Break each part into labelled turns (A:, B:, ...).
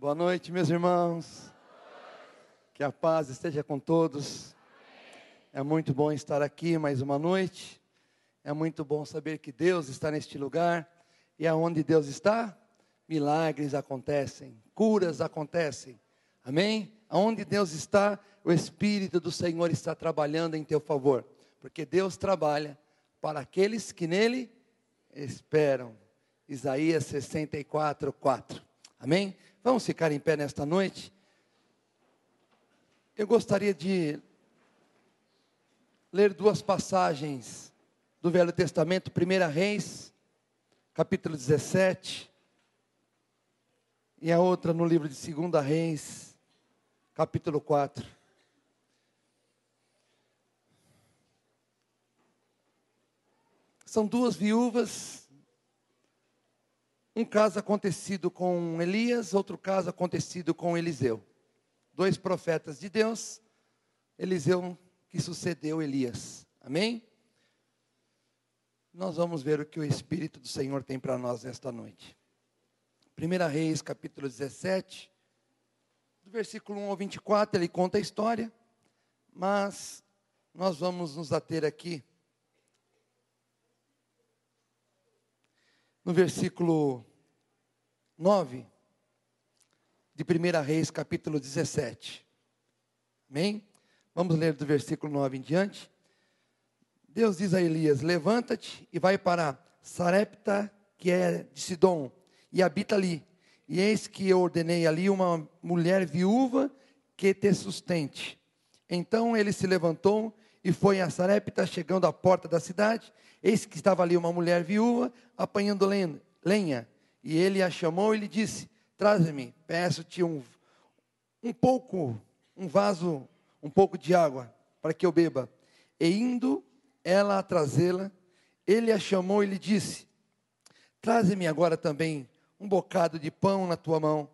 A: Boa noite, meus irmãos. Que a paz esteja com todos. É muito bom estar aqui mais uma noite. É muito bom saber que Deus está neste lugar. E aonde Deus está, milagres acontecem, curas acontecem. Amém? Aonde Deus está, o Espírito do Senhor está trabalhando em teu favor. Porque Deus trabalha para aqueles que nele esperam. Isaías 64, 4. Amém? Vamos ficar em pé nesta noite. Eu gostaria de ler duas passagens do Velho Testamento, 1 Reis, capítulo 17, e a outra no livro de 2 Reis, capítulo 4. São duas viúvas um caso acontecido com Elias, outro caso acontecido com Eliseu. Dois profetas de Deus, Eliseu que sucedeu Elias. Amém? Nós vamos ver o que o Espírito do Senhor tem para nós nesta noite. 1 Reis, capítulo 17, do versículo 1 ao 24, ele conta a história, mas nós vamos nos ater aqui no versículo 9 de 1 Reis, capítulo 17. Amém? Vamos ler do versículo 9 em diante. Deus diz a Elias: Levanta-te e vai para Sarepta, que é de Sidom, e habita ali. E eis que eu ordenei ali uma mulher viúva que te sustente. Então ele se levantou e foi a Sarepta, chegando à porta da cidade. Eis que estava ali uma mulher viúva apanhando lenha. E ele a chamou e lhe disse: Traze-me, peço-te um, um pouco, um vaso, um pouco de água, para que eu beba. E indo ela a trazê-la, ele a chamou e lhe disse: Traze-me agora também um bocado de pão na tua mão.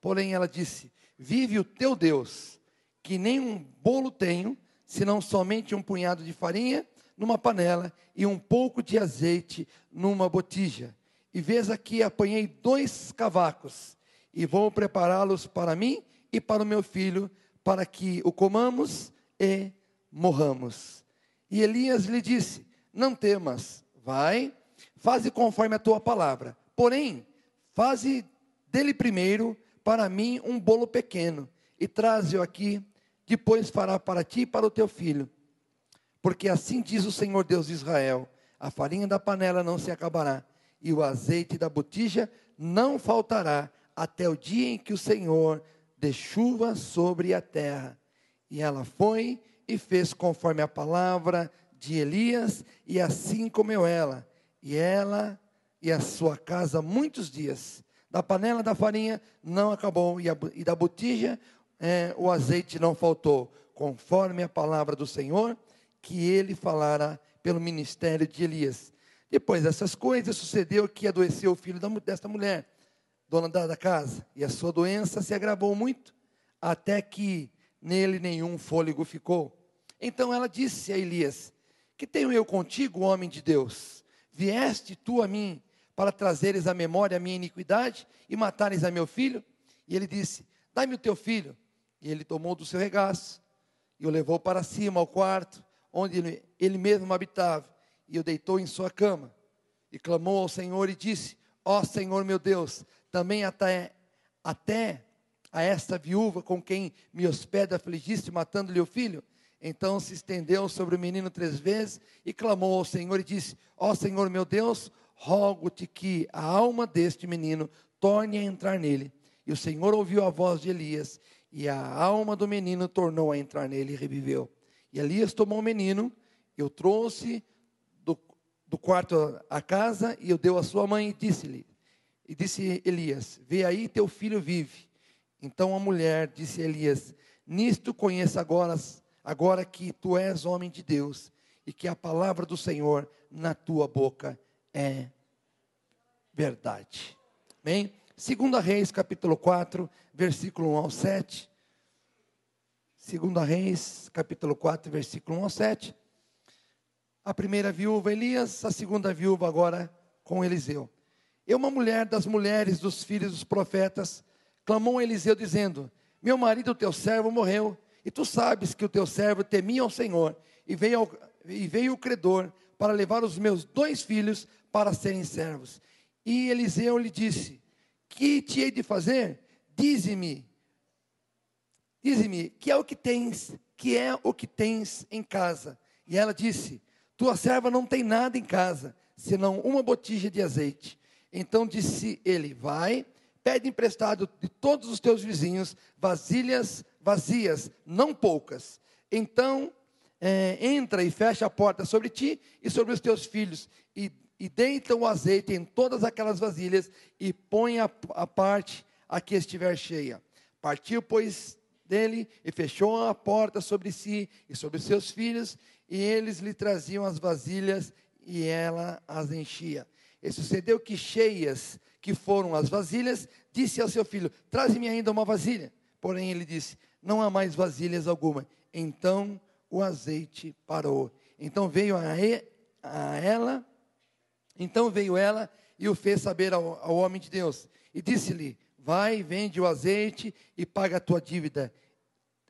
A: Porém ela disse: Vive o teu Deus, que nem um bolo tenho, senão somente um punhado de farinha numa panela e um pouco de azeite numa botija e vês aqui, apanhei dois cavacos, e vou prepará-los para mim e para o meu filho, para que o comamos e morramos. E Elias lhe disse: Não temas, vai, faze conforme a tua palavra. Porém, faze dele primeiro para mim um bolo pequeno, e traze-o aqui, depois fará para ti e para o teu filho. Porque assim diz o Senhor Deus de Israel: a farinha da panela não se acabará, e o azeite da botija não faltará até o dia em que o Senhor dê chuva sobre a terra. E ela foi e fez conforme a palavra de Elias, e assim comeu ela, e ela e a sua casa muitos dias. Da panela da farinha não acabou, e, a, e da botija é, o azeite não faltou, conforme a palavra do Senhor, que ele falara pelo ministério de Elias. Depois dessas coisas, sucedeu que adoeceu o filho desta mulher, dona da, casa, e a sua doença se agravou muito, até que nele nenhum fôlego ficou. Então ela disse a Elias: Que tenho eu contigo, homem de Deus? Vieste tu a mim para trazeres à memória a minha iniquidade e matares a meu filho? E ele disse: Dai-me o teu filho. E ele tomou do seu regaço e o levou para cima ao quarto, onde ele, ele mesmo habitava e o deitou em sua cama. E clamou ao Senhor e disse: Ó oh, Senhor meu Deus, também até, até a esta viúva com quem me hospeda afligiste, matando-lhe o filho. Então se estendeu sobre o menino três vezes e clamou ao Senhor e disse: Ó oh, Senhor meu Deus, rogo-te que a alma deste menino torne a entrar nele. E o Senhor ouviu a voz de Elias, e a alma do menino tornou a entrar nele e reviveu. E Elias tomou o menino, e o trouxe do quarto à casa e eu deu a sua mãe e disse-lhe, e disse Elias, vê aí teu filho vive. Então a mulher disse a Elias, nisto conheça agora, agora que tu és homem de Deus e que a palavra do Senhor na tua boca é verdade. Amém? Segunda Reis, capítulo 4, versículo 1 ao 7. Segunda Reis, capítulo 4, versículo 1 ao 7 a primeira viúva Elias, a segunda viúva agora com Eliseu. E uma mulher das mulheres dos filhos dos profetas clamou Eliseu dizendo: Meu marido, teu servo, morreu, e tu sabes que o teu servo temia ao Senhor, e veio, ao, e veio o credor para levar os meus dois filhos para serem servos. E Eliseu lhe disse: Que te hei de fazer? Dize-me, dize-me, que é o que tens, que é o que tens em casa? E ela disse: Tua serva não tem nada em casa, senão uma botija de azeite. Então disse ele: Vai, pede emprestado de todos os teus vizinhos vasilhas vazias, não poucas. Então é, entra e fecha a porta sobre ti e sobre os teus filhos, e, e deita o azeite em todas aquelas vasilhas, e põe a, a parte a que estiver cheia. Partiu, pois, dele e fechou a porta sobre si e sobre seus filhos, e eles lhe traziam as vasilhas e ela as enchia. E sucedeu que cheias que foram as vasilhas, disse ao seu filho: Traze-me ainda uma vasilha. Porém ele disse: Não há mais vasilhas alguma. Então o azeite parou. Então veio a, e, a ela, então veio ela e o fez saber ao, ao homem de Deus. E disse-lhe: Vai, vende o azeite e paga a tua dívida.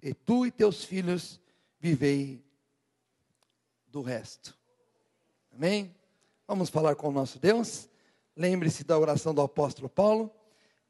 A: E tu e teus filhos vivei do resto. Amém? Vamos falar com o nosso Deus. Lembre-se da oração do apóstolo Paulo.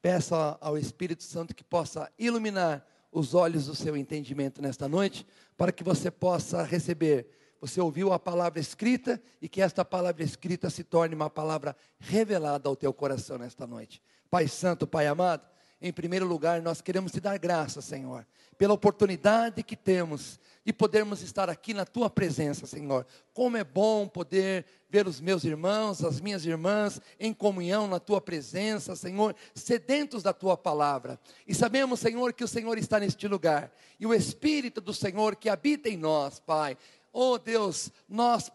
A: Peça ao Espírito Santo que possa iluminar os olhos do seu entendimento nesta noite, para que você possa receber. Você ouviu a palavra escrita e que esta palavra escrita se torne uma palavra revelada ao teu coração nesta noite. Pai Santo, Pai amado, em primeiro lugar, nós queremos te dar graça, Senhor, pela oportunidade que temos de podermos estar aqui na tua presença, Senhor. Como é bom poder ver os meus irmãos, as minhas irmãs em comunhão na tua presença, Senhor, sedentos da tua palavra. E sabemos, Senhor, que o Senhor está neste lugar e o Espírito do Senhor que habita em nós, Pai. Oh Deus, nós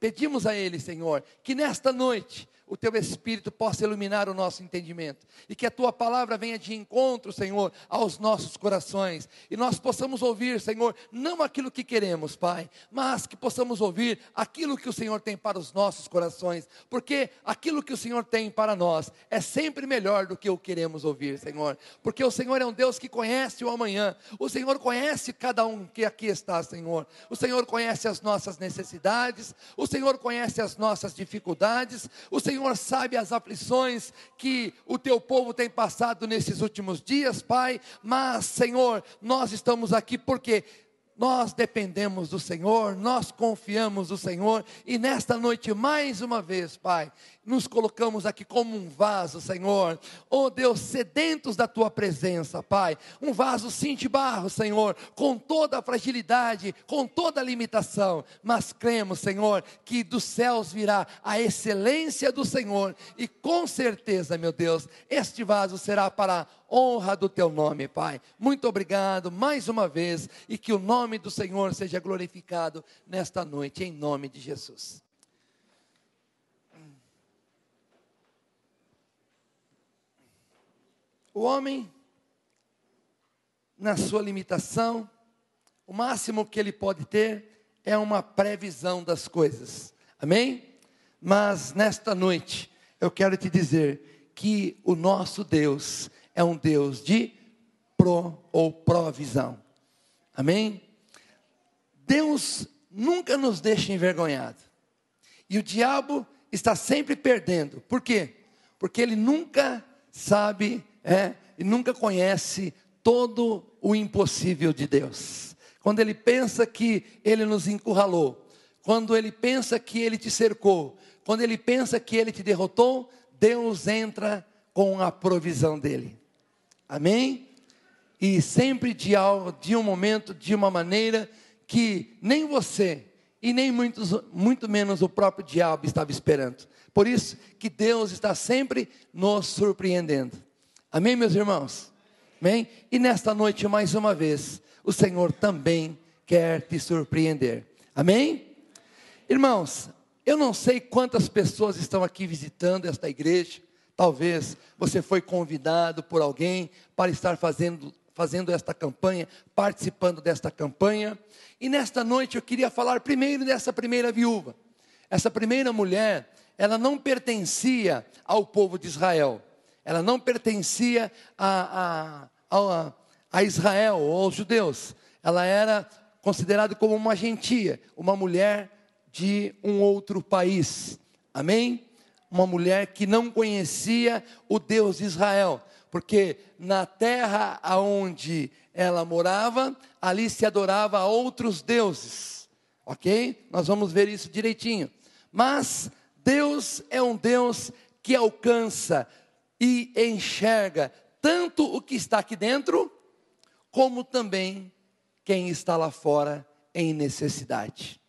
A: pedimos a Ele, Senhor, que nesta noite o teu Espírito possa iluminar o nosso entendimento. E que a tua palavra venha de encontro, Senhor, aos nossos corações. E nós possamos ouvir, Senhor, não aquilo que queremos, Pai, mas que possamos ouvir aquilo que o Senhor tem para os nossos corações, porque aquilo que o Senhor tem para nós é sempre melhor do que o queremos ouvir, Senhor, porque o Senhor é um Deus que conhece o amanhã, o Senhor conhece cada um que aqui está, Senhor, o Senhor conhece as nossas necessidades, o Senhor conhece as nossas dificuldades, o Senhor Senhor sabe as aflições que o teu povo tem passado nesses últimos dias, Pai, mas, Senhor, nós estamos aqui porque nós dependemos do Senhor, nós confiamos no Senhor, e nesta noite, mais uma vez, Pai, nos colocamos aqui como um vaso, Senhor, oh Deus, sedentos da Tua presença, Pai, um vaso sim de barro, Senhor, com toda a fragilidade, com toda a limitação, mas cremos, Senhor, que dos céus virá a excelência do Senhor, e com certeza, meu Deus, este vaso será para honra do teu nome, Pai. Muito obrigado mais uma vez e que o nome do Senhor seja glorificado nesta noite, em nome de Jesus. O homem, na sua limitação, o máximo que ele pode ter é uma previsão das coisas, amém? Mas nesta noite, eu quero te dizer que o nosso Deus, é um Deus de pro ou provisão. Amém? Deus nunca nos deixa envergonhado. E o diabo está sempre perdendo. Por quê? Porque ele nunca sabe, é, e nunca conhece todo o impossível de Deus. Quando ele pensa que ele nos encurralou, quando ele pensa que ele te cercou, quando ele pensa que ele te derrotou, Deus entra com a provisão dele. Amém? E sempre de, algo, de um momento, de uma maneira que nem você e nem muitos, muito menos o próprio diabo estava esperando. Por isso que Deus está sempre nos surpreendendo. Amém, meus irmãos? Amém? E nesta noite, mais uma vez, o Senhor também quer te surpreender. Amém? Irmãos, eu não sei quantas pessoas estão aqui visitando esta igreja, Talvez você foi convidado por alguém para estar fazendo, fazendo esta campanha, participando desta campanha. E nesta noite eu queria falar primeiro dessa primeira viúva. Essa primeira mulher, ela não pertencia ao povo de Israel. Ela não pertencia a, a, a, a Israel ou aos judeus, ela era considerada como uma gentia, uma mulher de um outro país, amém? Uma mulher que não conhecia o Deus de Israel, porque na terra aonde ela morava, ali se adorava a outros deuses, ok? Nós vamos ver isso direitinho. Mas Deus é um Deus que alcança e enxerga tanto o que está aqui dentro, como também quem está lá fora em necessidade.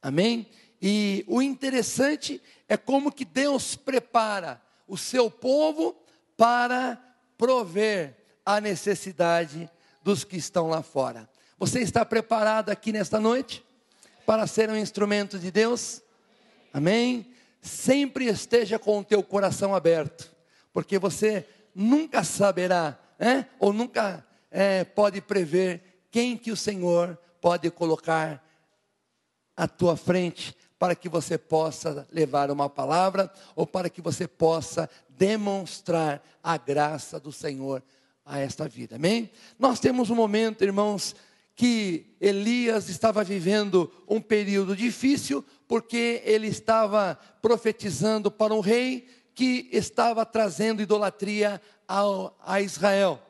A: Amém? E o interessante é como que Deus prepara o seu povo para prover a necessidade dos que estão lá fora. Você está preparado aqui nesta noite para ser um instrumento de Deus? Amém? Sempre esteja com o teu coração aberto, porque você nunca saberá, é? ou nunca é, pode prever quem que o Senhor pode colocar à tua frente para que você possa levar uma palavra ou para que você possa demonstrar a graça do Senhor a esta vida. Amém? Nós temos um momento, irmãos, que Elias estava vivendo um período difícil, porque ele estava profetizando para um rei que estava trazendo idolatria ao, a Israel.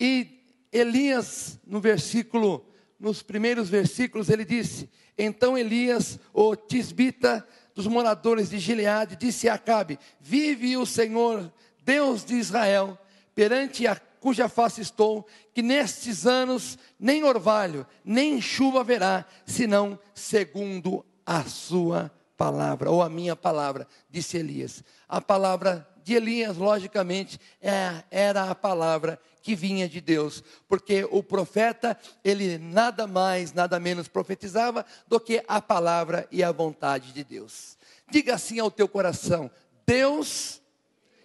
A: E Elias, no versículo, nos primeiros versículos, ele disse: Então Elias, o tisbita dos moradores de Gileade, disse a Acabe: Vive o Senhor, Deus de Israel, perante a cuja face estou, que nestes anos nem orvalho, nem chuva haverá, senão segundo a sua palavra, ou a minha palavra, disse Elias. A palavra de Elias, logicamente, é, era a palavra que vinha de Deus, porque o profeta, ele nada mais, nada menos profetizava do que a palavra e a vontade de Deus. Diga assim ao teu coração: Deus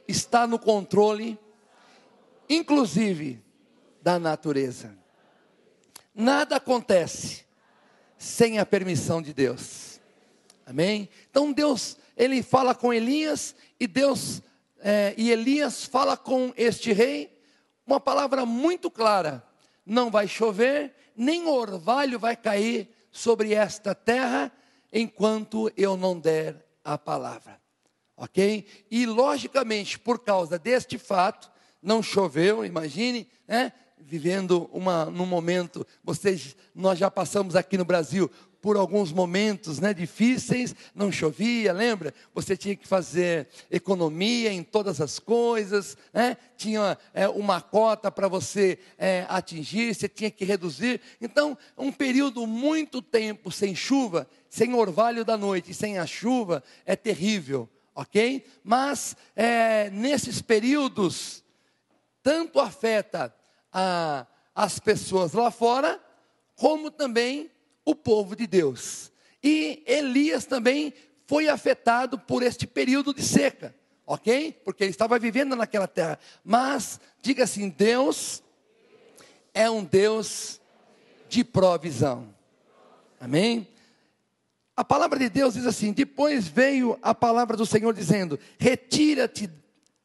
A: está no controle inclusive da natureza. Nada acontece sem a permissão de Deus. Amém? Então Deus, ele fala com Elias e Deus é, e Elias fala com este rei uma palavra muito clara: não vai chover, nem orvalho vai cair sobre esta terra enquanto eu não der a palavra. Ok? E logicamente, por causa deste fato, não choveu, imagine, né? Vivendo uma, num momento, vocês, nós já passamos aqui no Brasil por alguns momentos né, difíceis, não chovia, lembra? Você tinha que fazer economia em todas as coisas, né? tinha é, uma cota para você é, atingir, você tinha que reduzir. Então, um período muito tempo sem chuva, sem orvalho da noite, sem a chuva, é terrível, ok? Mas é, nesses períodos tanto afeta a, as pessoas lá fora, como também o povo de Deus. E Elias também foi afetado por este período de seca, ok? Porque ele estava vivendo naquela terra. Mas, diga assim: Deus é um Deus de provisão. Amém? A palavra de Deus diz assim: depois veio a palavra do Senhor dizendo: retira-te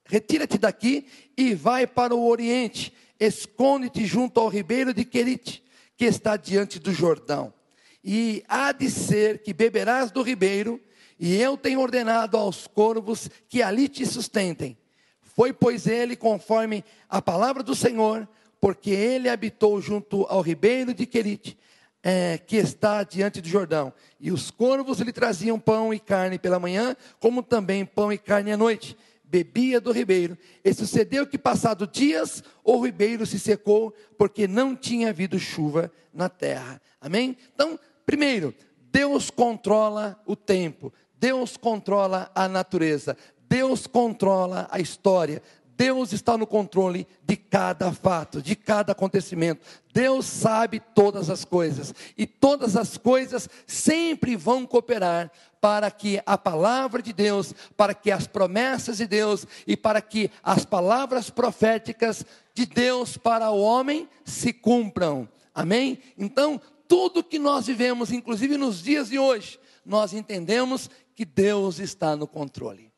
A: retira-te daqui e vai para o oriente, esconde-te junto ao ribeiro de Querite, que está diante do Jordão. E há de ser que beberás do ribeiro, e eu tenho ordenado aos corvos que ali te sustentem. Foi, pois, ele conforme a palavra do Senhor, porque ele habitou junto ao ribeiro de Querite, é, que está diante do Jordão. E os corvos lhe traziam pão e carne pela manhã, como também pão e carne à noite bebia do ribeiro. E sucedeu que, passado dias, o ribeiro se secou, porque não tinha havido chuva na terra. Amém? Então, primeiro, Deus controla o tempo, Deus controla a natureza, Deus controla a história, Deus está no controle de cada fato, de cada acontecimento. Deus sabe todas as coisas. E todas as coisas sempre vão cooperar para que a palavra de Deus, para que as promessas de Deus e para que as palavras proféticas de Deus para o homem se cumpram. Amém? Então, tudo que nós vivemos, inclusive nos dias de hoje, nós entendemos que Deus está no controle.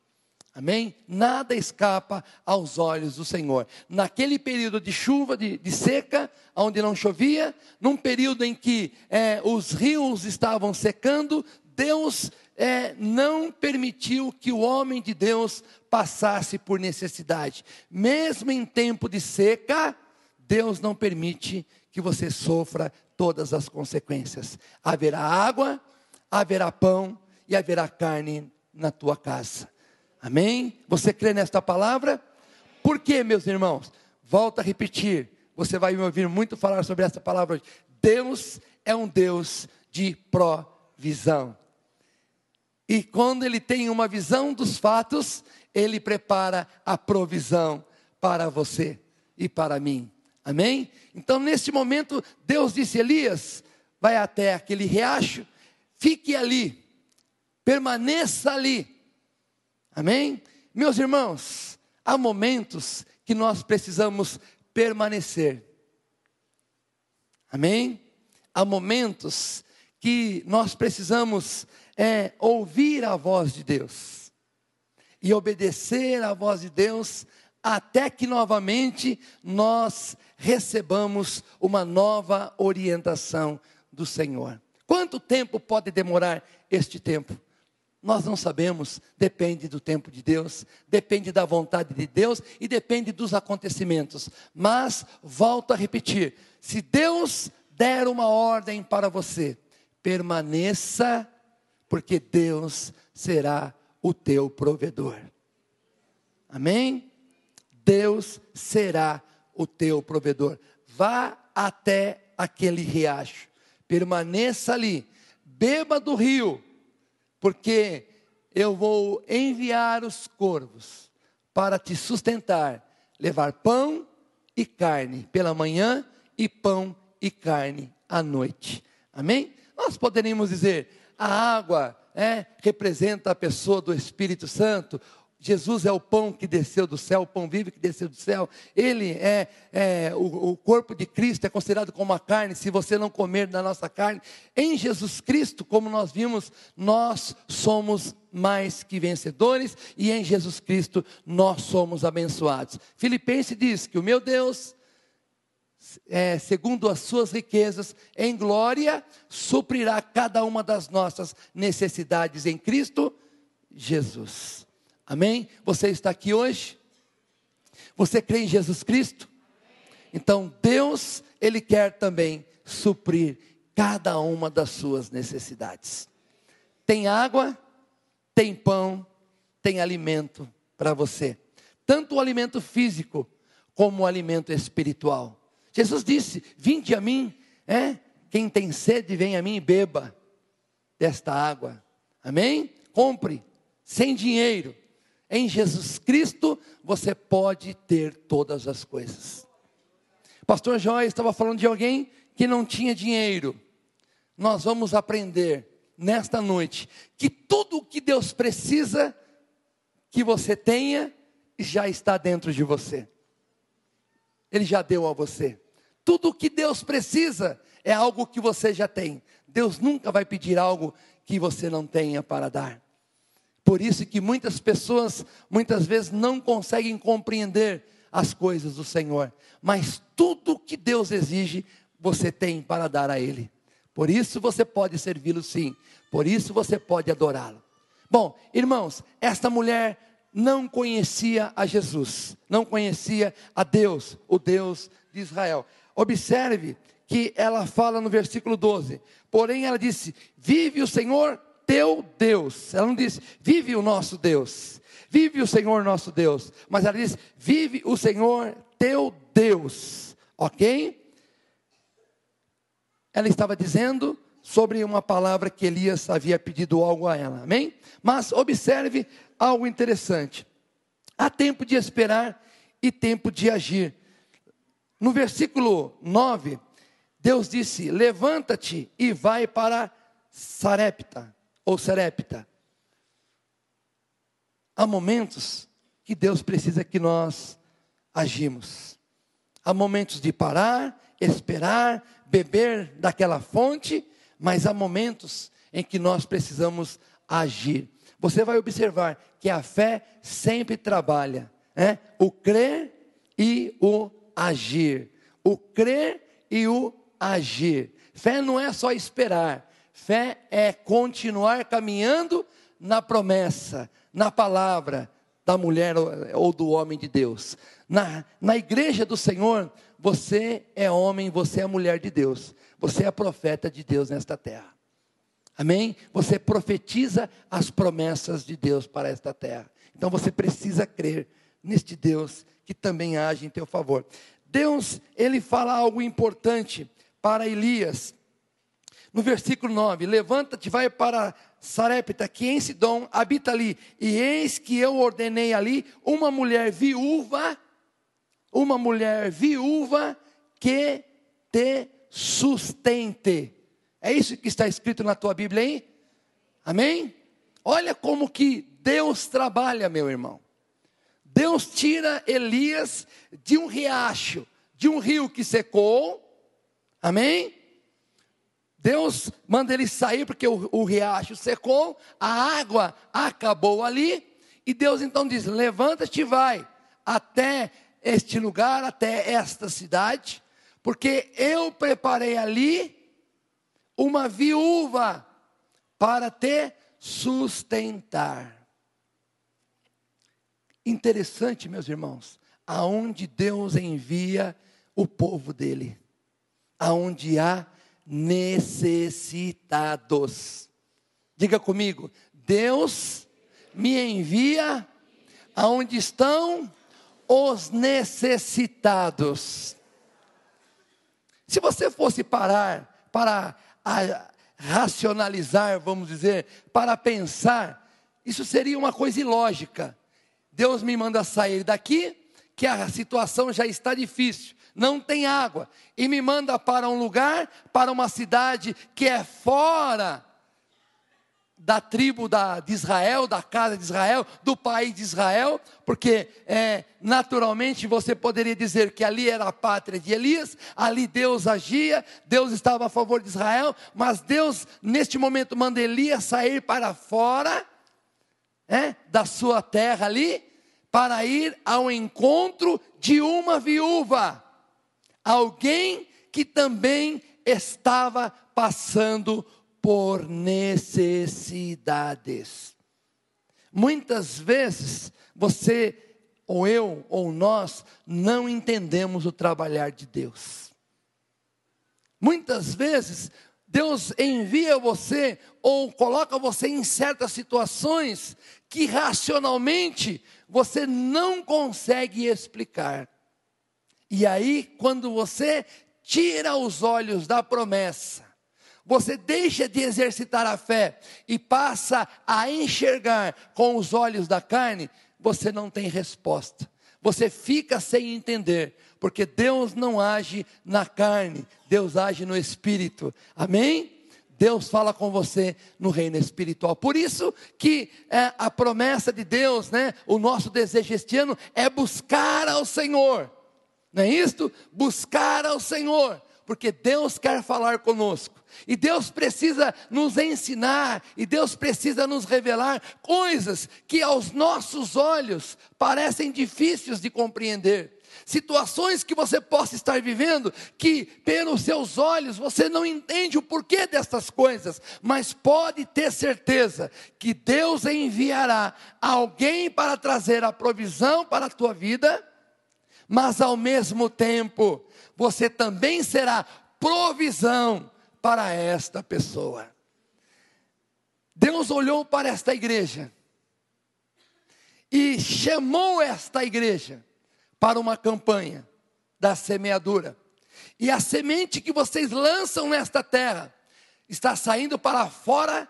A: Amém? Nada escapa aos olhos do Senhor. Naquele período de chuva, de, de seca, onde não chovia, num período em que é, os rios estavam secando, Deus é, não permitiu que o homem de Deus passasse por necessidade. Mesmo em tempo de seca, Deus não permite que você sofra todas as consequências. Haverá água, haverá pão e haverá carne na tua casa. Amém? Você crê nesta palavra? Por quê, meus irmãos? Volto a repetir. Você vai me ouvir muito falar sobre essa palavra hoje. Deus é um Deus de provisão. E quando ele tem uma visão dos fatos, ele prepara a provisão para você e para mim. Amém? Então, neste momento, Deus disse: Elias, vai até aquele riacho, fique ali, permaneça ali Amém? Meus irmãos, há momentos que nós precisamos permanecer. Amém? Há momentos que nós precisamos é, ouvir a voz de Deus e obedecer à voz de Deus até que novamente nós recebamos uma nova orientação do Senhor. Quanto tempo pode demorar este tempo? Nós não sabemos, depende do tempo de Deus, depende da vontade de Deus e depende dos acontecimentos. Mas, volto a repetir: se Deus der uma ordem para você, permaneça, porque Deus será o teu provedor. Amém? Deus será o teu provedor. Vá até aquele riacho, permaneça ali, beba do rio porque eu vou enviar os corvos para te sustentar, levar pão e carne pela manhã e pão e carne à noite. Amém? Nós poderíamos dizer, a água é, representa a pessoa do Espírito Santo, Jesus é o pão que desceu do céu, o pão vivo que desceu do céu. Ele é, é o, o, corpo de Cristo, é considerado como a carne. Se você não comer da nossa carne, em Jesus Cristo, como nós vimos, nós somos mais que vencedores e em Jesus Cristo nós somos abençoados. Filipenses diz que o meu Deus, é, segundo as suas riquezas, em glória, suprirá cada uma das nossas necessidades em Cristo Jesus. Amém? Você está aqui hoje? Você crê em Jesus Cristo? Então Deus, Ele quer também suprir cada uma das suas necessidades. Tem água, tem pão, tem alimento para você. Tanto o alimento físico como o alimento espiritual. Jesus disse: Vinde a mim, é? Quem tem sede, vem a mim e beba desta água. Amém? Compre, sem dinheiro, em Jesus Cristo você pode ter todas as coisas. Pastor João estava falando de alguém que não tinha dinheiro. Nós vamos aprender nesta noite que tudo o que Deus precisa que você tenha já está dentro de você. Ele já deu a você. Tudo o que Deus precisa é algo que você já tem. Deus nunca vai pedir algo que você não tenha para dar. Por isso que muitas pessoas muitas vezes não conseguem compreender as coisas do Senhor, mas tudo que Deus exige, você tem para dar a ele. Por isso você pode servi-lo sim. Por isso você pode adorá-lo. Bom, irmãos, esta mulher não conhecia a Jesus, não conhecia a Deus, o Deus de Israel. Observe que ela fala no versículo 12. Porém, ela disse: Vive o Senhor teu Deus. Ela não diz, vive o nosso Deus. Vive o Senhor nosso Deus. Mas ela diz, vive o Senhor teu Deus. Ok? Ela estava dizendo sobre uma palavra que Elias havia pedido algo a ela. Amém? Mas observe algo interessante. Há tempo de esperar e tempo de agir. No versículo 9, Deus disse: Levanta-te e vai para Sarepta ou Serepta. Há momentos que Deus precisa que nós agimos. Há momentos de parar, esperar, beber daquela fonte, mas há momentos em que nós precisamos agir. você vai observar que a fé sempre trabalha, né? o crer e o agir. O crer e o agir. Fé não é só esperar, fé é continuar caminhando na promessa, na palavra da mulher ou do homem de Deus. Na, na igreja do Senhor, você é homem, você é mulher de Deus, você é profeta de Deus nesta terra. Amém? Você profetiza as promessas de Deus para esta terra. Então você precisa crer neste Deus que também age em teu favor. Deus, ele fala algo importante para Elias. No versículo 9: Levanta-te, vai para Sarepta, que em Sidom habita ali, e eis que eu ordenei ali uma mulher viúva, uma mulher viúva que te sustente. É isso que está escrito na tua Bíblia aí? Amém? Olha como que Deus trabalha, meu irmão. Deus tira Elias de um riacho, de um rio que secou. Amém? Deus manda ele sair porque o, o riacho secou, a água acabou ali. E Deus então diz: Levanta-te e vai até este lugar, até esta cidade, porque eu preparei ali uma viúva para te sustentar. Interessante, meus irmãos, aonde Deus envia o povo dele, aonde há necessitados. Diga comigo, Deus me envia aonde estão os necessitados. Se você fosse parar para racionalizar, vamos dizer, para pensar, isso seria uma coisa ilógica. Deus me manda sair daqui, que a situação já está difícil, não tem água, e me manda para um lugar, para uma cidade que é fora da tribo da, de Israel, da casa de Israel, do país de Israel, porque é, naturalmente você poderia dizer que ali era a pátria de Elias, ali Deus agia, Deus estava a favor de Israel, mas Deus neste momento manda Elias sair para fora é, da sua terra ali, para ir ao encontro de uma viúva, alguém que também estava passando por necessidades. Muitas vezes você, ou eu, ou nós, não entendemos o trabalhar de Deus. Muitas vezes Deus envia você ou coloca você em certas situações que racionalmente você não consegue explicar. E aí, quando você tira os olhos da promessa, você deixa de exercitar a fé e passa a enxergar com os olhos da carne, você não tem resposta. Você fica sem entender, porque Deus não age na carne, Deus age no espírito. Amém? Deus fala com você no reino espiritual. Por isso que é, a promessa de Deus, né, o nosso desejo este ano é buscar ao Senhor. Não é isto? Buscar ao Senhor porque Deus quer falar conosco. E Deus precisa nos ensinar, e Deus precisa nos revelar coisas que aos nossos olhos parecem difíceis de compreender. Situações que você possa estar vivendo, que pelos seus olhos você não entende o porquê destas coisas, mas pode ter certeza que Deus enviará alguém para trazer a provisão para a tua vida, mas ao mesmo tempo você também será provisão para esta pessoa. Deus olhou para esta igreja e chamou esta igreja para uma campanha da semeadura. E a semente que vocês lançam nesta terra está saindo para fora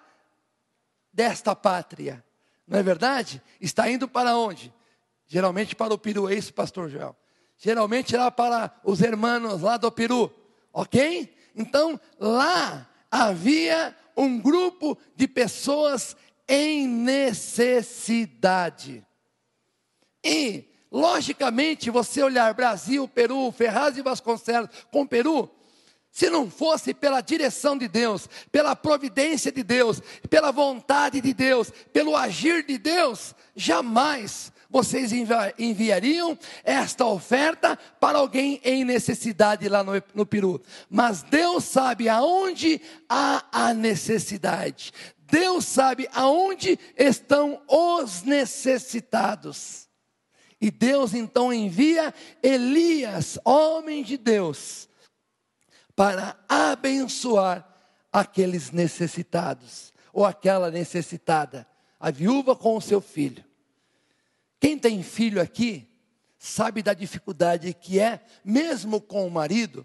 A: desta pátria. Não é verdade? Está indo para onde? Geralmente para o isso, pastor Joel? Geralmente era para os irmãos lá do Peru, ok? Então lá havia um grupo de pessoas em necessidade. E, logicamente, você olhar Brasil, Peru, Ferraz e Vasconcelos com Peru, Se não fosse pela direção de Deus, pela providência de Deus, pela vontade de Deus, pelo agir de Deus, jamais vocês enviariam esta oferta para alguém em necessidade lá no, no Peru. Mas Deus sabe aonde há a necessidade. Deus sabe aonde estão os necessitados. E Deus então envia Elias, homem de Deus, para abençoar aqueles necessitados, ou aquela necessitada, a viúva com o seu filho. Quem tem filho aqui, sabe da dificuldade que é, mesmo com o marido,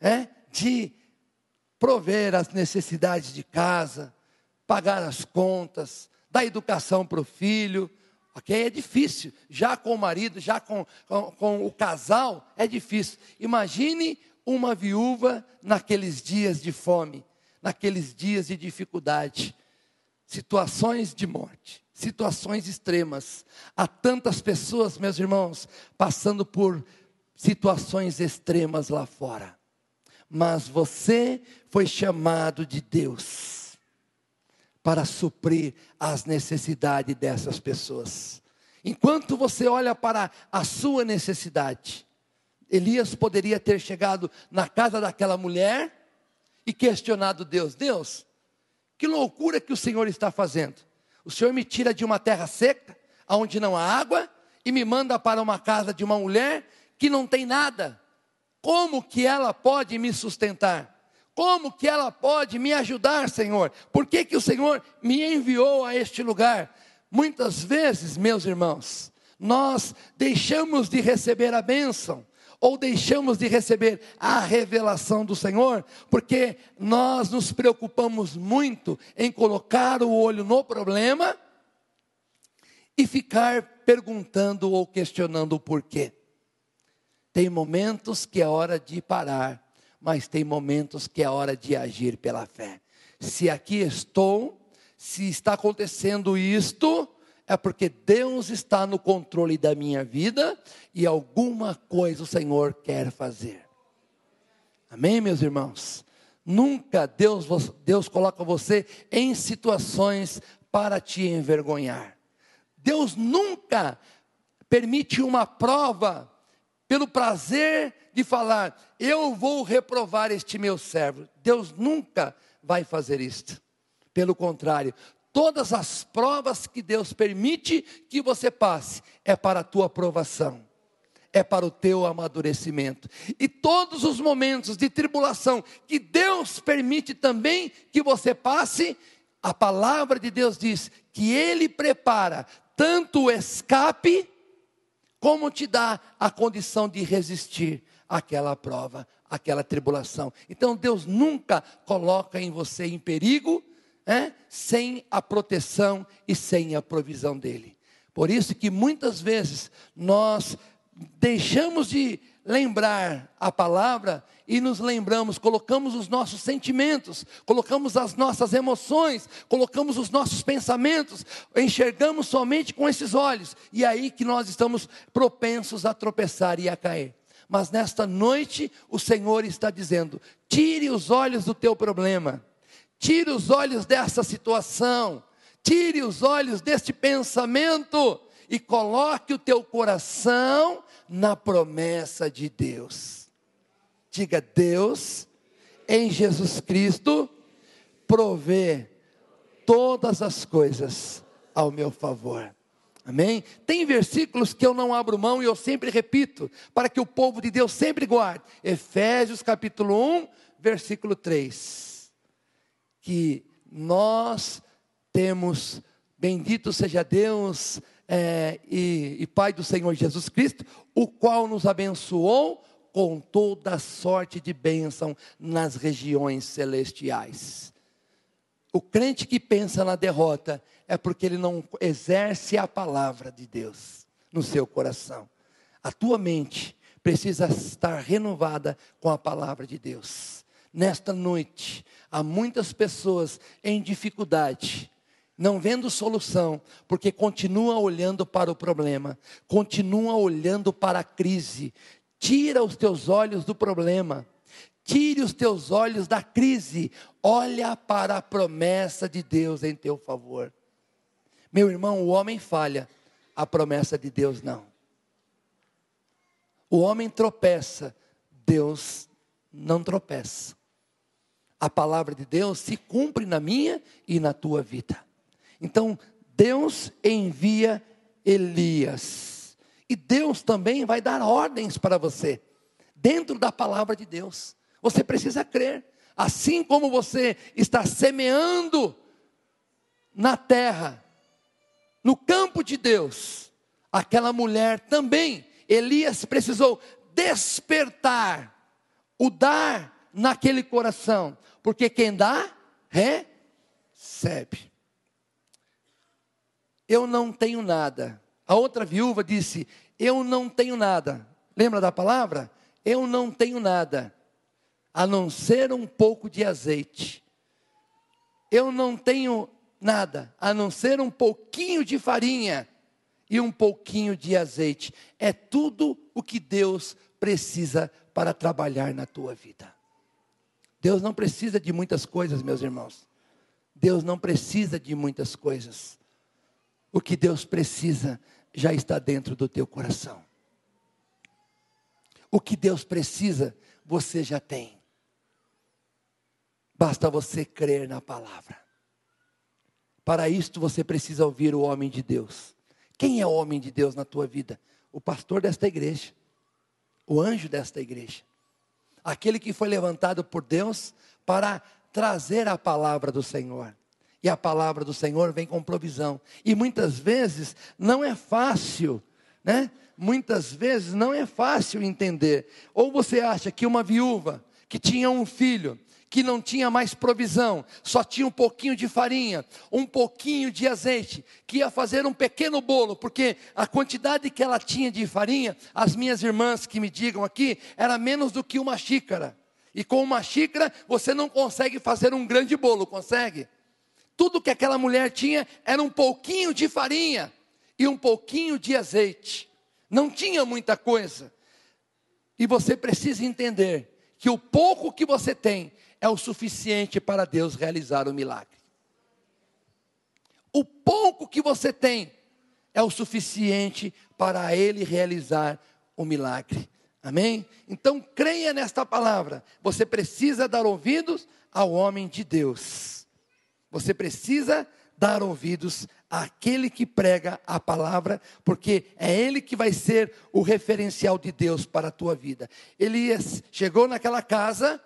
A: é, de prover as necessidades de casa, pagar as contas, dar educação para o filho. Ok? É difícil. Já com o marido, já com, com, com o casal, é difícil. Imagine uma viúva naqueles dias de fome, naqueles dias de dificuldade, situações de morte, situações extremas. Há tantas pessoas, meus irmãos, passando por situações extremas lá fora. Mas você foi chamado de Deus para suprir as necessidades dessas pessoas. Enquanto você olha para a sua necessidade, Elias poderia ter chegado na casa daquela mulher e questionado Deus: Deus, que loucura que o Senhor está fazendo? O Senhor me tira de uma terra seca, onde não há água, e me manda para uma casa de uma mulher que não tem nada. Como que ela pode me sustentar? Como que ela pode me ajudar, Senhor? Por que, que o Senhor me enviou a este lugar? Muitas vezes, meus irmãos, nós deixamos de receber a bênção ou deixamos de receber a revelação do Senhor, porque nós nos preocupamos muito em colocar o olho no problema e ficar perguntando ou questionando o porquê. Tem momentos que é hora de parar, mas tem momentos que é hora de agir pela fé. Se aqui estou, se está acontecendo isto, é porque Deus está no controle da minha vida e alguma coisa o Senhor quer fazer. Amém, meus irmãos? Nunca Deus, Deus coloca você em situações para te envergonhar. Deus nunca permite uma prova pelo prazer de falar, eu vou reprovar este meu servo. Deus nunca vai fazer isto. Pelo contrário, todas as provas que Deus permite que você passe é para a tua aprovação, é para o teu amadurecimento. E todos os momentos de tribulação que Deus permite também que você passe, a palavra de Deus diz que Ele prepara tanto o escape, como te dá a condição de resistir àquela prova, àquela tribulação. Então Deus nunca coloca em você em perigo é? sem a proteção e sem a provisão dele. Por isso que muitas vezes nós deixamos de lembrar a palavra e nos lembramos, colocamos os nossos sentimentos, colocamos as nossas emoções, colocamos os nossos pensamentos, enxergamos somente com esses olhos, e é aí que nós estamos propensos a tropeçar e a cair. Mas nesta noite o Senhor está dizendo: tire os olhos do teu problema Tire os olhos dessa situação, tire os olhos deste pensamento e coloque o teu coração na promessa de Deus. Diga, Deus, em Jesus Cristo, provê todas as coisas ao meu favor. Amém? Tem versículos que eu não abro mão e eu sempre repito, para que o povo de Deus sempre guarde. Efésios capítulo 1, versículo 3 que nós temos, bendito seja Deus é, e, e Pai do Senhor Jesus Cristo, o qual nos abençoou com toda sorte de bênção nas regiões celestiais. O crente que pensa na derrota é porque ele não exerce a palavra de Deus no seu coração. A tua mente precisa estar renovada com a palavra de Deus. Nesta noite, há muitas pessoas em dificuldade, não vendo solução, porque continua olhando para o problema, continua olhando para a crise. Tira os teus olhos do problema, Tire os teus olhos da crise, olha para a promessa de Deus em teu favor. Meu irmão, o homem falha, a promessa de Deus não. O homem tropeça, Deus não tropeça. A palavra de Deus se cumpre na minha e na tua vida. Então, Deus envia Elias. E Deus também vai dar ordens para você, dentro da palavra de Deus. Você precisa crer. Assim como você está semeando na terra, no campo de Deus, aquela mulher também, Elias precisou despertar o dar naquele coração, porque quem dá, recebe. Eu não tenho nada. A outra viúva disse: Eu não tenho nada. Lembra da palavra? Eu não tenho nada a não ser um pouco de azeite. Eu não tenho nada, a não ser um pouquinho de farinha e um pouquinho de azeite. É tudo o que Deus precisa para trabalhar na tua vida. Deus não precisa de muitas coisas, meus irmãos. Deus não precisa de muitas coisas. O que Deus precisa já está dentro do teu coração. O que Deus precisa, você já tem. Basta você crer na palavra. Para isto você precisa ouvir o homem de Deus. Quem é o homem de Deus na tua vida? O pastor desta igreja, o anjo desta igreja, aquele que foi levantado por Deus para trazer a palavra do Senhor. E a palavra do Senhor vem com provisão. E muitas vezes não é fácil, né? Muitas vezes não é fácil entender. Ou você acha que uma viúva que tinha um filho que não tinha mais provisão, só tinha um pouquinho de farinha, um pouquinho de azeite, que ia fazer um pequeno bolo, porque a quantidade que ela tinha de farinha, as minhas irmãs que me digam aqui, era menos do que uma xícara. E com uma xícara você não consegue fazer um grande bolo, consegue? Tudo que aquela mulher tinha era um pouquinho de farinha e um pouquinho de azeite. Não tinha muita coisa. E você precisa entender que o pouco que você tem é o suficiente para Deus realizar o milagre. O pouco que você tem é o suficiente para Ele realizar o milagre. Amém? Então creia nesta palavra. Você precisa dar ouvidos ao homem de Deus. Você precisa dar ouvidos àquele que prega a palavra, porque é ele que vai ser o referencial de Deus para a tua vida. Elias chegou naquela casa,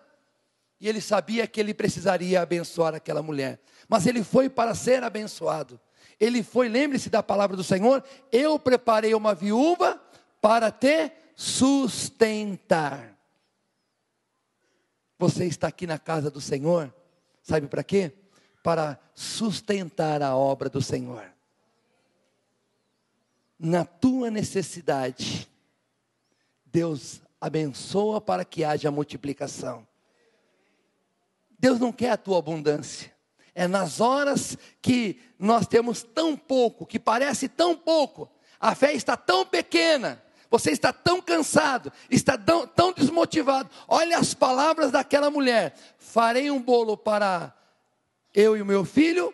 A: e ele sabia que ele precisaria abençoar aquela mulher. Mas ele foi para ser abençoado. Ele foi, lembre-se da palavra do Senhor: Eu preparei uma viúva para te sustentar. Você está aqui na casa do Senhor, sabe para quê? Para sustentar a obra do Senhor. Na tua necessidade, Deus abençoa para que haja multiplicação. Deus não quer a tua abundância. É nas horas que nós temos tão pouco, que parece tão pouco, a fé está tão pequena, você está tão cansado, está tão, tão desmotivado. Olha as palavras daquela mulher: farei um bolo para eu e o meu filho,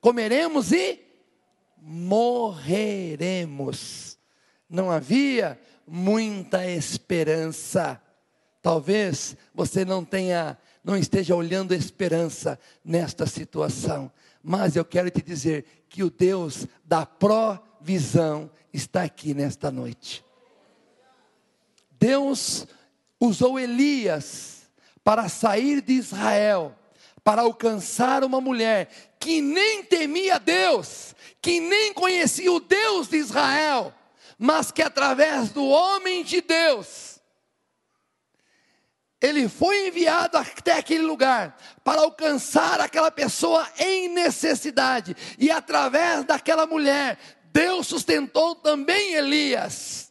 A: comeremos e morreremos. Não havia muita esperança. Talvez você não tenha não esteja olhando esperança nesta situação. Mas eu quero te dizer que o Deus da provisão está aqui nesta noite. Deus usou Elias para sair de Israel, para alcançar uma mulher que nem temia Deus, que nem conhecia o Deus de Israel, mas que através do homem de Deus, ele foi enviado até aquele lugar para alcançar aquela pessoa em necessidade, e através daquela mulher, Deus sustentou também Elias.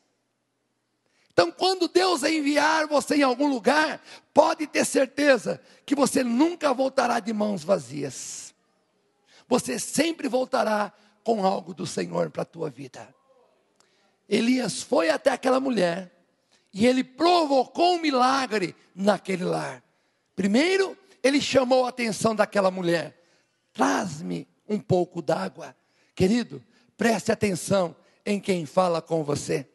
A: Então, quando Deus enviar você em algum lugar, pode ter certeza que você nunca voltará de mãos vazias. Você sempre voltará com algo do Senhor para a tua vida. Elias foi até aquela mulher e ele provocou um milagre naquele lar. Primeiro, ele chamou a atenção daquela mulher: traz-me um pouco d'água. Querido, preste atenção em quem fala com você.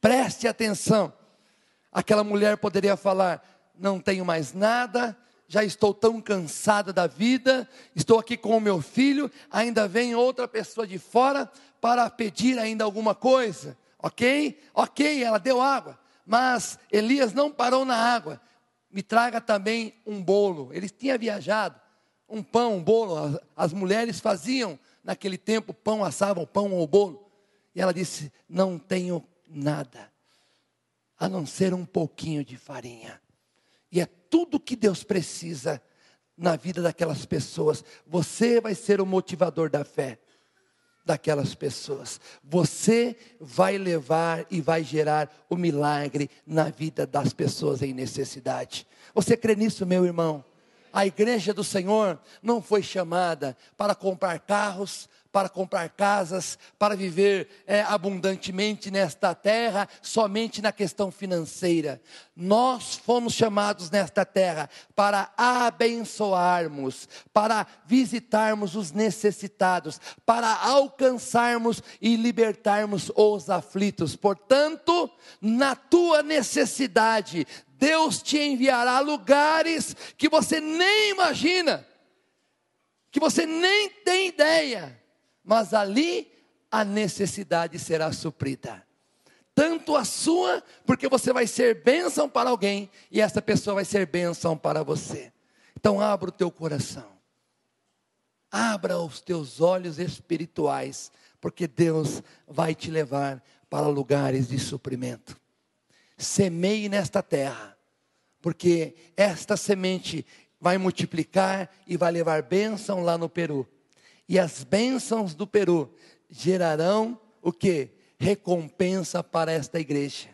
A: Preste atenção. Aquela mulher poderia falar: não tenho mais nada, já estou tão cansada da vida, estou aqui com o meu filho, ainda vem outra pessoa de fora para pedir ainda alguma coisa. Ok? Ok, ela deu água, mas Elias não parou na água. Me traga também um bolo. Ele tinha viajado, um pão, um bolo. As, mulheres faziam naquele tempo pão, assavam pão ou bolo. E ela disse: Não tenho nada, a não ser um pouquinho de farinha. E é tudo que Deus precisa na vida daquelas pessoas. Você vai ser o motivador da fé daquelas pessoas. Você vai levar e vai gerar o milagre na vida das pessoas em necessidade. Você crê nisso, meu irmão? A igreja do Senhor não foi chamada para comprar carros, para comprar casas, para viver é, abundantemente nesta terra, somente na questão financeira. Nós fomos chamados nesta terra para abençoarmos, para visitarmos os necessitados, para alcançarmos e libertarmos os aflitos. Portanto, na tua necessidade, Deus te enviará lugares que você nem imagina, que você nem tem ideia mas ali a necessidade será suprida. Tanto a sua, porque você vai ser bênção para alguém, e essa pessoa vai ser bênção para você. Então abra o teu coração. Abra os teus olhos espirituais, porque Deus vai te levar para lugares de suprimento. Semeie nesta terra, porque esta semente vai multiplicar e vai levar bênção lá no Peru. E as bênçãos do Peru gerarão o que? Recompensa para esta igreja.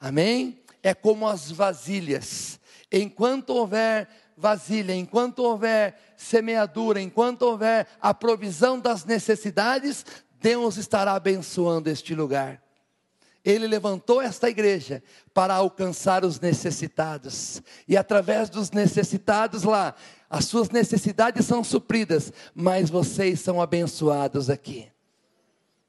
A: Amém? É como as vasilhas. Enquanto houver vasilha, enquanto houver semeadura, enquanto houver a provisão das necessidades, Deus estará abençoando este lugar. Ele levantou esta igreja para alcançar os necessitados. E através dos necessitados lá, as suas necessidades são supridas, mas vocês são abençoados aqui.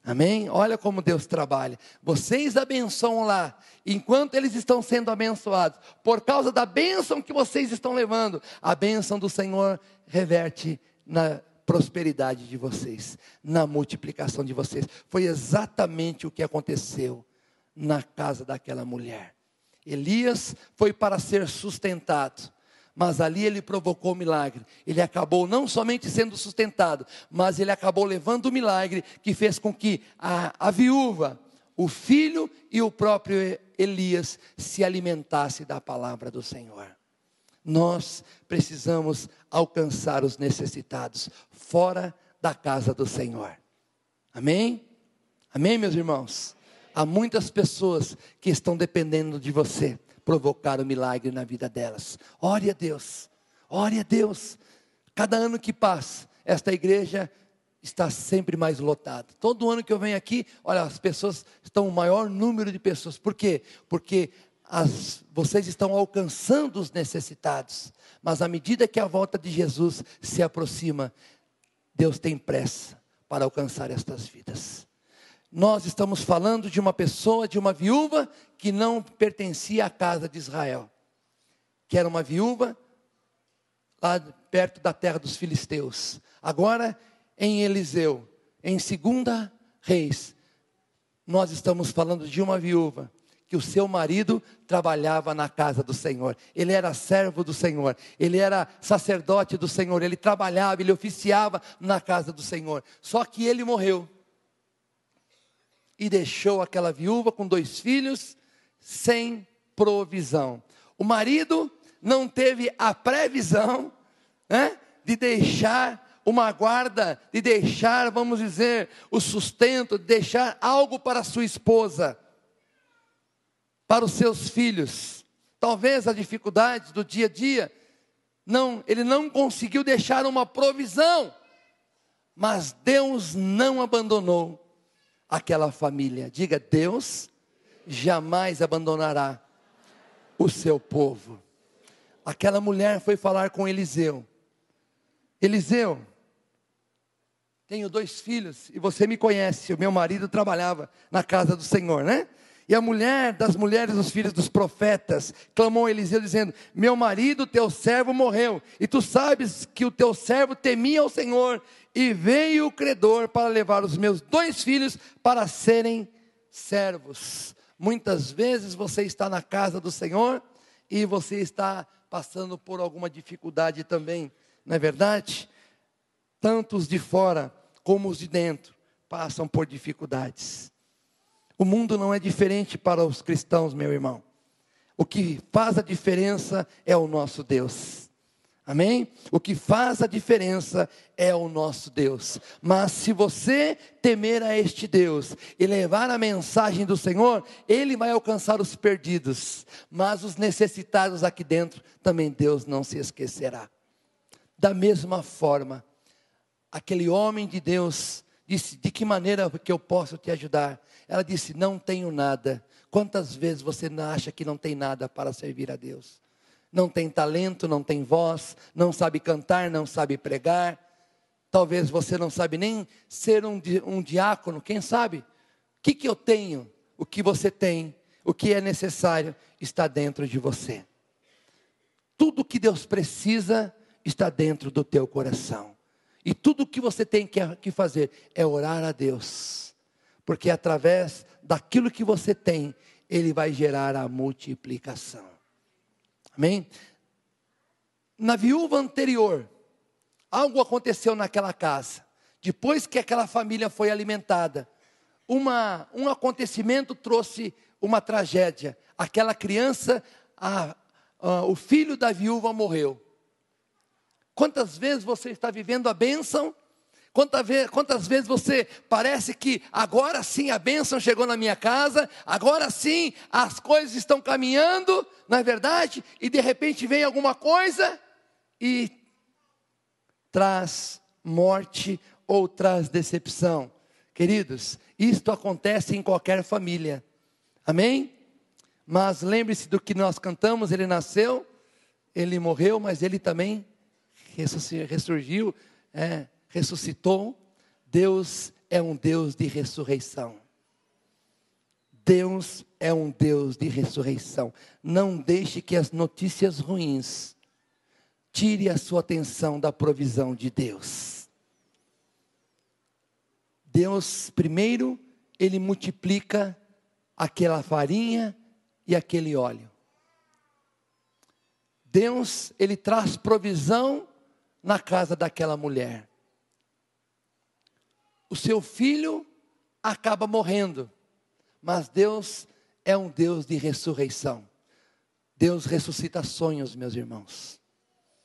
A: Amém? Olha como Deus trabalha. Vocês abençoam lá, enquanto eles estão sendo abençoados, por causa da bênção que vocês estão levando, a bênção do Senhor reverte na prosperidade de vocês, na multiplicação de vocês. Foi exatamente o que aconteceu na casa daquela mulher. Elias foi para ser sustentado mas ali ele provocou o milagre. Ele acabou não somente sendo sustentado, mas ele acabou levando o milagre que fez com que a, a viúva, o filho e o próprio Elias se alimentassem da palavra do Senhor. Nós precisamos alcançar os necessitados fora da casa do Senhor. Amém? Amém, meus irmãos? Há muitas pessoas que estão dependendo de você provocar o um milagre na vida delas. Ore a Deus, ore a Deus. Cada ano que passa, esta igreja está sempre mais lotada. Todo ano que eu venho aqui, olha, as pessoas estão o maior número de pessoas. Por quê? Porque as, vocês estão alcançando os necessitados. Mas à medida que a volta de Jesus se aproxima, Deus tem pressa para alcançar estas vidas. Nós estamos falando de uma pessoa, de uma viúva que não pertencia à casa de Israel, que era uma viúva lá perto da terra dos filisteus. Agora, em Eliseu, em segunda Reis, nós estamos falando de uma viúva que o seu marido trabalhava na casa do Senhor. Ele era servo do Senhor, ele era sacerdote do Senhor, ele trabalhava, ele oficiava na casa do Senhor. Só que ele morreu e deixou aquela viúva com dois filhos sem provisão. O marido não teve a previsão né, de deixar uma guarda, de deixar, vamos dizer, o sustento, de deixar algo para sua esposa, para os seus filhos. Talvez a dificuldade do dia a dia, não, ele não conseguiu deixar uma provisão, mas Deus não abandonou aquela família. Diga: Deus jamais abandonará o seu povo. aquela mulher foi falar com Eliseu. Eliseu, tenho dois filhos e você me conhece, o meu marido trabalhava na casa do Senhor, né? E a mulher das mulheres dos filhos dos profetas clamou Eliseu, dizendo: Meu marido, teu servo, morreu, e tu sabes que o teu servo temia o Senhor, e veio o credor para levar os meus dois filhos para serem servos. Muitas vezes você está na casa do Senhor e você está passando por alguma dificuldade também, não é verdade? Tanto os de fora como os de dentro passam por dificuldades. O mundo não é diferente para os cristãos, meu irmão. O que faz a diferença é o nosso Deus. Amém? O que faz a diferença é o nosso Deus. Mas se você temer a este Deus e levar a mensagem do Senhor, Ele vai alcançar os perdidos. Mas os necessitados aqui dentro, também Deus não se esquecerá. Da mesma forma, aquele homem de Deus disse: De que maneira que eu posso te ajudar? Ela disse: Não tenho nada. Quantas vezes você acha que não tem nada para servir a Deus? Não tem talento, não tem voz, não sabe cantar, não sabe pregar. Talvez você não sabe nem ser um, um diácono, quem sabe? O que, que eu tenho? O que você tem? O que é necessário está dentro de você. Tudo que Deus precisa está dentro do teu coração. E tudo o que você tem que fazer é orar a Deus, porque através daquilo que você tem, Ele vai gerar a multiplicação. Amém? Na viúva anterior, algo aconteceu naquela casa. Depois que aquela família foi alimentada, uma, um acontecimento trouxe uma tragédia. Aquela criança, a, a, o filho da viúva morreu. Quantas vezes você está vivendo a bênção? Quantas vezes, quantas vezes você parece que agora sim a bênção chegou na minha casa, agora sim as coisas estão caminhando, não é verdade? E de repente vem alguma coisa e traz morte ou traz decepção. Queridos, isto acontece em qualquer família, amém? Mas lembre-se do que nós cantamos: ele nasceu, ele morreu, mas ele também ressurgiu, é, ressuscitou. Deus é um Deus de ressurreição. Deus é um Deus de ressurreição. Não deixe que as notícias ruins tire a sua atenção da provisão de Deus. Deus, primeiro, ele multiplica aquela farinha e aquele óleo. Deus, ele traz provisão na casa daquela mulher. O seu filho acaba morrendo, mas Deus é um Deus de ressurreição. Deus ressuscita sonhos, meus irmãos.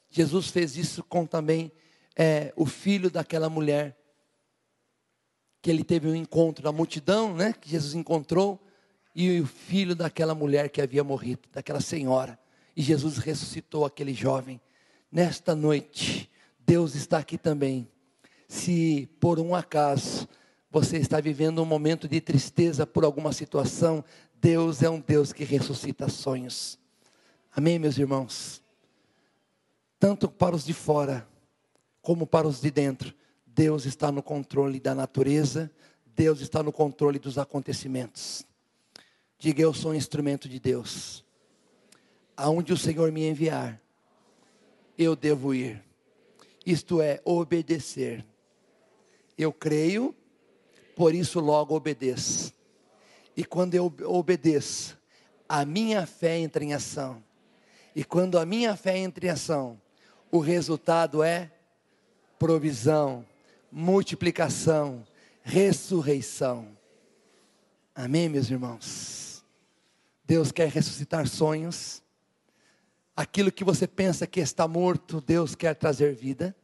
A: Jesus fez isso com também é, o filho daquela mulher, que ele teve um encontro, a multidão, né, que Jesus encontrou, e o filho daquela mulher que havia morrido, daquela senhora. E Jesus ressuscitou aquele jovem nesta noite, Deus está aqui também. Se por um acaso você está vivendo um momento de tristeza por alguma situação, Deus é um Deus que ressuscita sonhos. Amém, meus irmãos? Tanto para os de fora, como para os de dentro, Deus está no controle da natureza, Deus está no controle dos acontecimentos. Diga, eu sou um instrumento de Deus. Aonde o Senhor me enviar, eu devo ir. Isto é, obedecer. Eu creio, por isso logo obedeço. E quando eu obedeço, a minha fé entra em ação. E quando a minha fé entra em ação, o resultado é provisão, multiplicação, ressurreição. Amém, meus irmãos? Deus quer ressuscitar sonhos. Aquilo que você pensa que está morto, Deus quer trazer vida.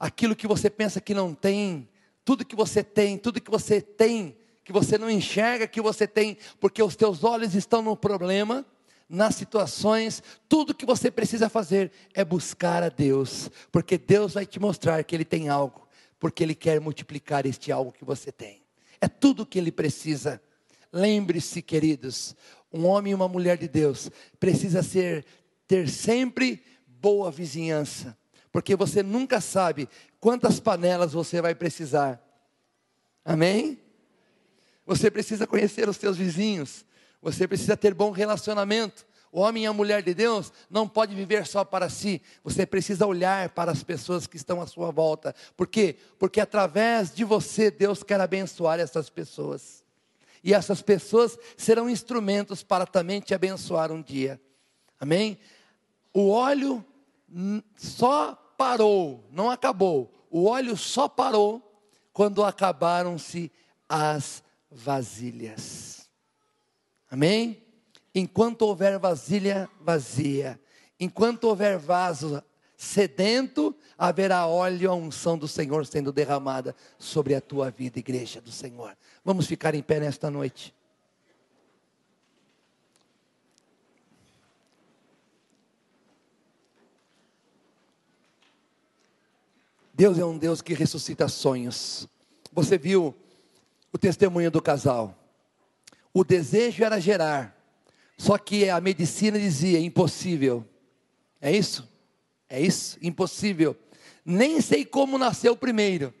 A: Aquilo que você pensa que não tem, tudo que você tem, tudo que você tem, que você não enxerga que você tem, porque os teus olhos estão no problema, nas situações, tudo que você precisa fazer é buscar a Deus, porque Deus vai te mostrar que Ele tem algo, porque Ele quer multiplicar este algo que você tem. É tudo o que Ele precisa. Lembre-se, queridos, um homem e uma mulher de Deus precisa ser ter sempre boa vizinhança, porque você nunca sabe quantas panelas você vai precisar. Amém? Você precisa conhecer os seus vizinhos, você precisa ter bom relacionamento. O homem e a mulher de Deus não pode viver só para si. Você precisa olhar para as pessoas que estão à sua volta. Por quê? Porque através de você Deus quer abençoar essas pessoas. E essas pessoas serão instrumentos para também te abençoar um dia. Amém? O óleo só parou, não acabou. O óleo só parou quando acabaram-se as vasilhas. Amém? enquanto houver vasilha vazia, enquanto houver vaso sedento, haverá óleo a unção do Senhor sendo derramada sobre a tua vida, igreja do Senhor. Vamos ficar em pé nesta noite. Deus é um Deus que ressuscita sonhos. Você viu o testemunho do casal. O desejo era gerar, só que a medicina dizia impossível. É isso? É isso? Impossível. Nem sei como nasceu primeiro.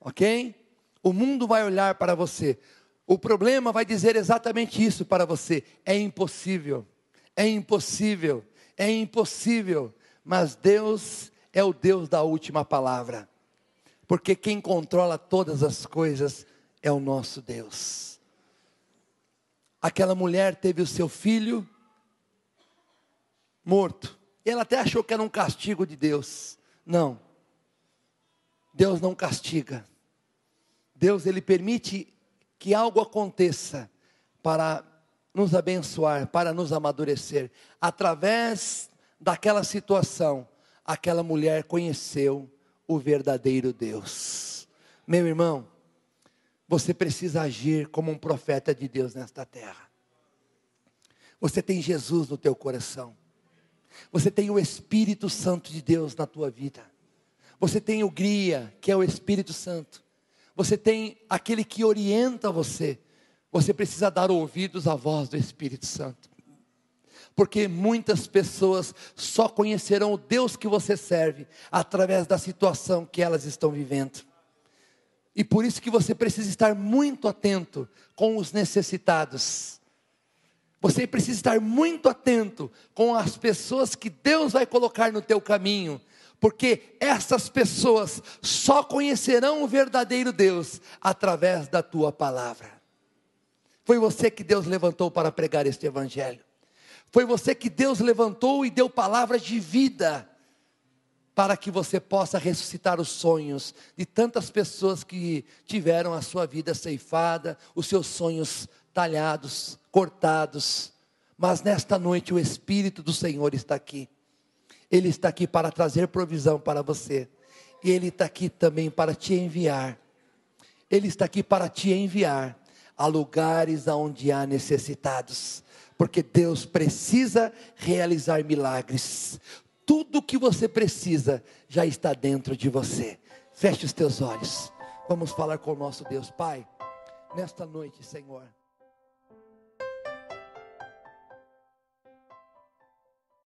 A: Ok? O mundo vai olhar para você. O problema vai dizer exatamente isso para você. É impossível. É impossível. É impossível. Mas Deus é o Deus da última palavra. Porque quem controla todas as coisas é o nosso Deus aquela mulher teve o seu filho morto. Ela até achou que era um castigo de Deus. Não. Deus não castiga. Deus ele permite que algo aconteça para nos abençoar, para nos amadurecer. Através daquela situação, aquela mulher conheceu o verdadeiro Deus. Meu irmão, você precisa agir como um profeta de Deus nesta terra. Você tem Jesus no teu coração. Você tem o Espírito Santo de Deus na tua vida. Você tem o Gria, que é o Espírito Santo. Você tem aquele que orienta você. Você precisa dar ouvidos à voz do Espírito Santo. Porque muitas pessoas só conhecerão o Deus que você serve através da situação que elas estão vivendo. E por isso que você precisa estar muito atento com os necessitados. Você precisa estar muito atento com as pessoas que Deus vai colocar no teu caminho, porque essas pessoas só conhecerão o verdadeiro Deus através da tua palavra. Foi você que Deus levantou para pregar este evangelho. Foi você que Deus levantou e deu palavras de vida para que você possa ressuscitar os sonhos de tantas pessoas que tiveram a sua vida ceifada, os seus sonhos talhados, cortados. Mas nesta noite o Espírito do Senhor está aqui. Ele está aqui para trazer provisão para você. E Ele está aqui também para te enviar. Ele está aqui para te enviar a lugares onde há necessitados. Porque Deus precisa realizar milagres tudo o que você precisa já está dentro de você. Feche os teus olhos. Vamos falar com o nosso Deus. Pai, nesta noite, Senhor.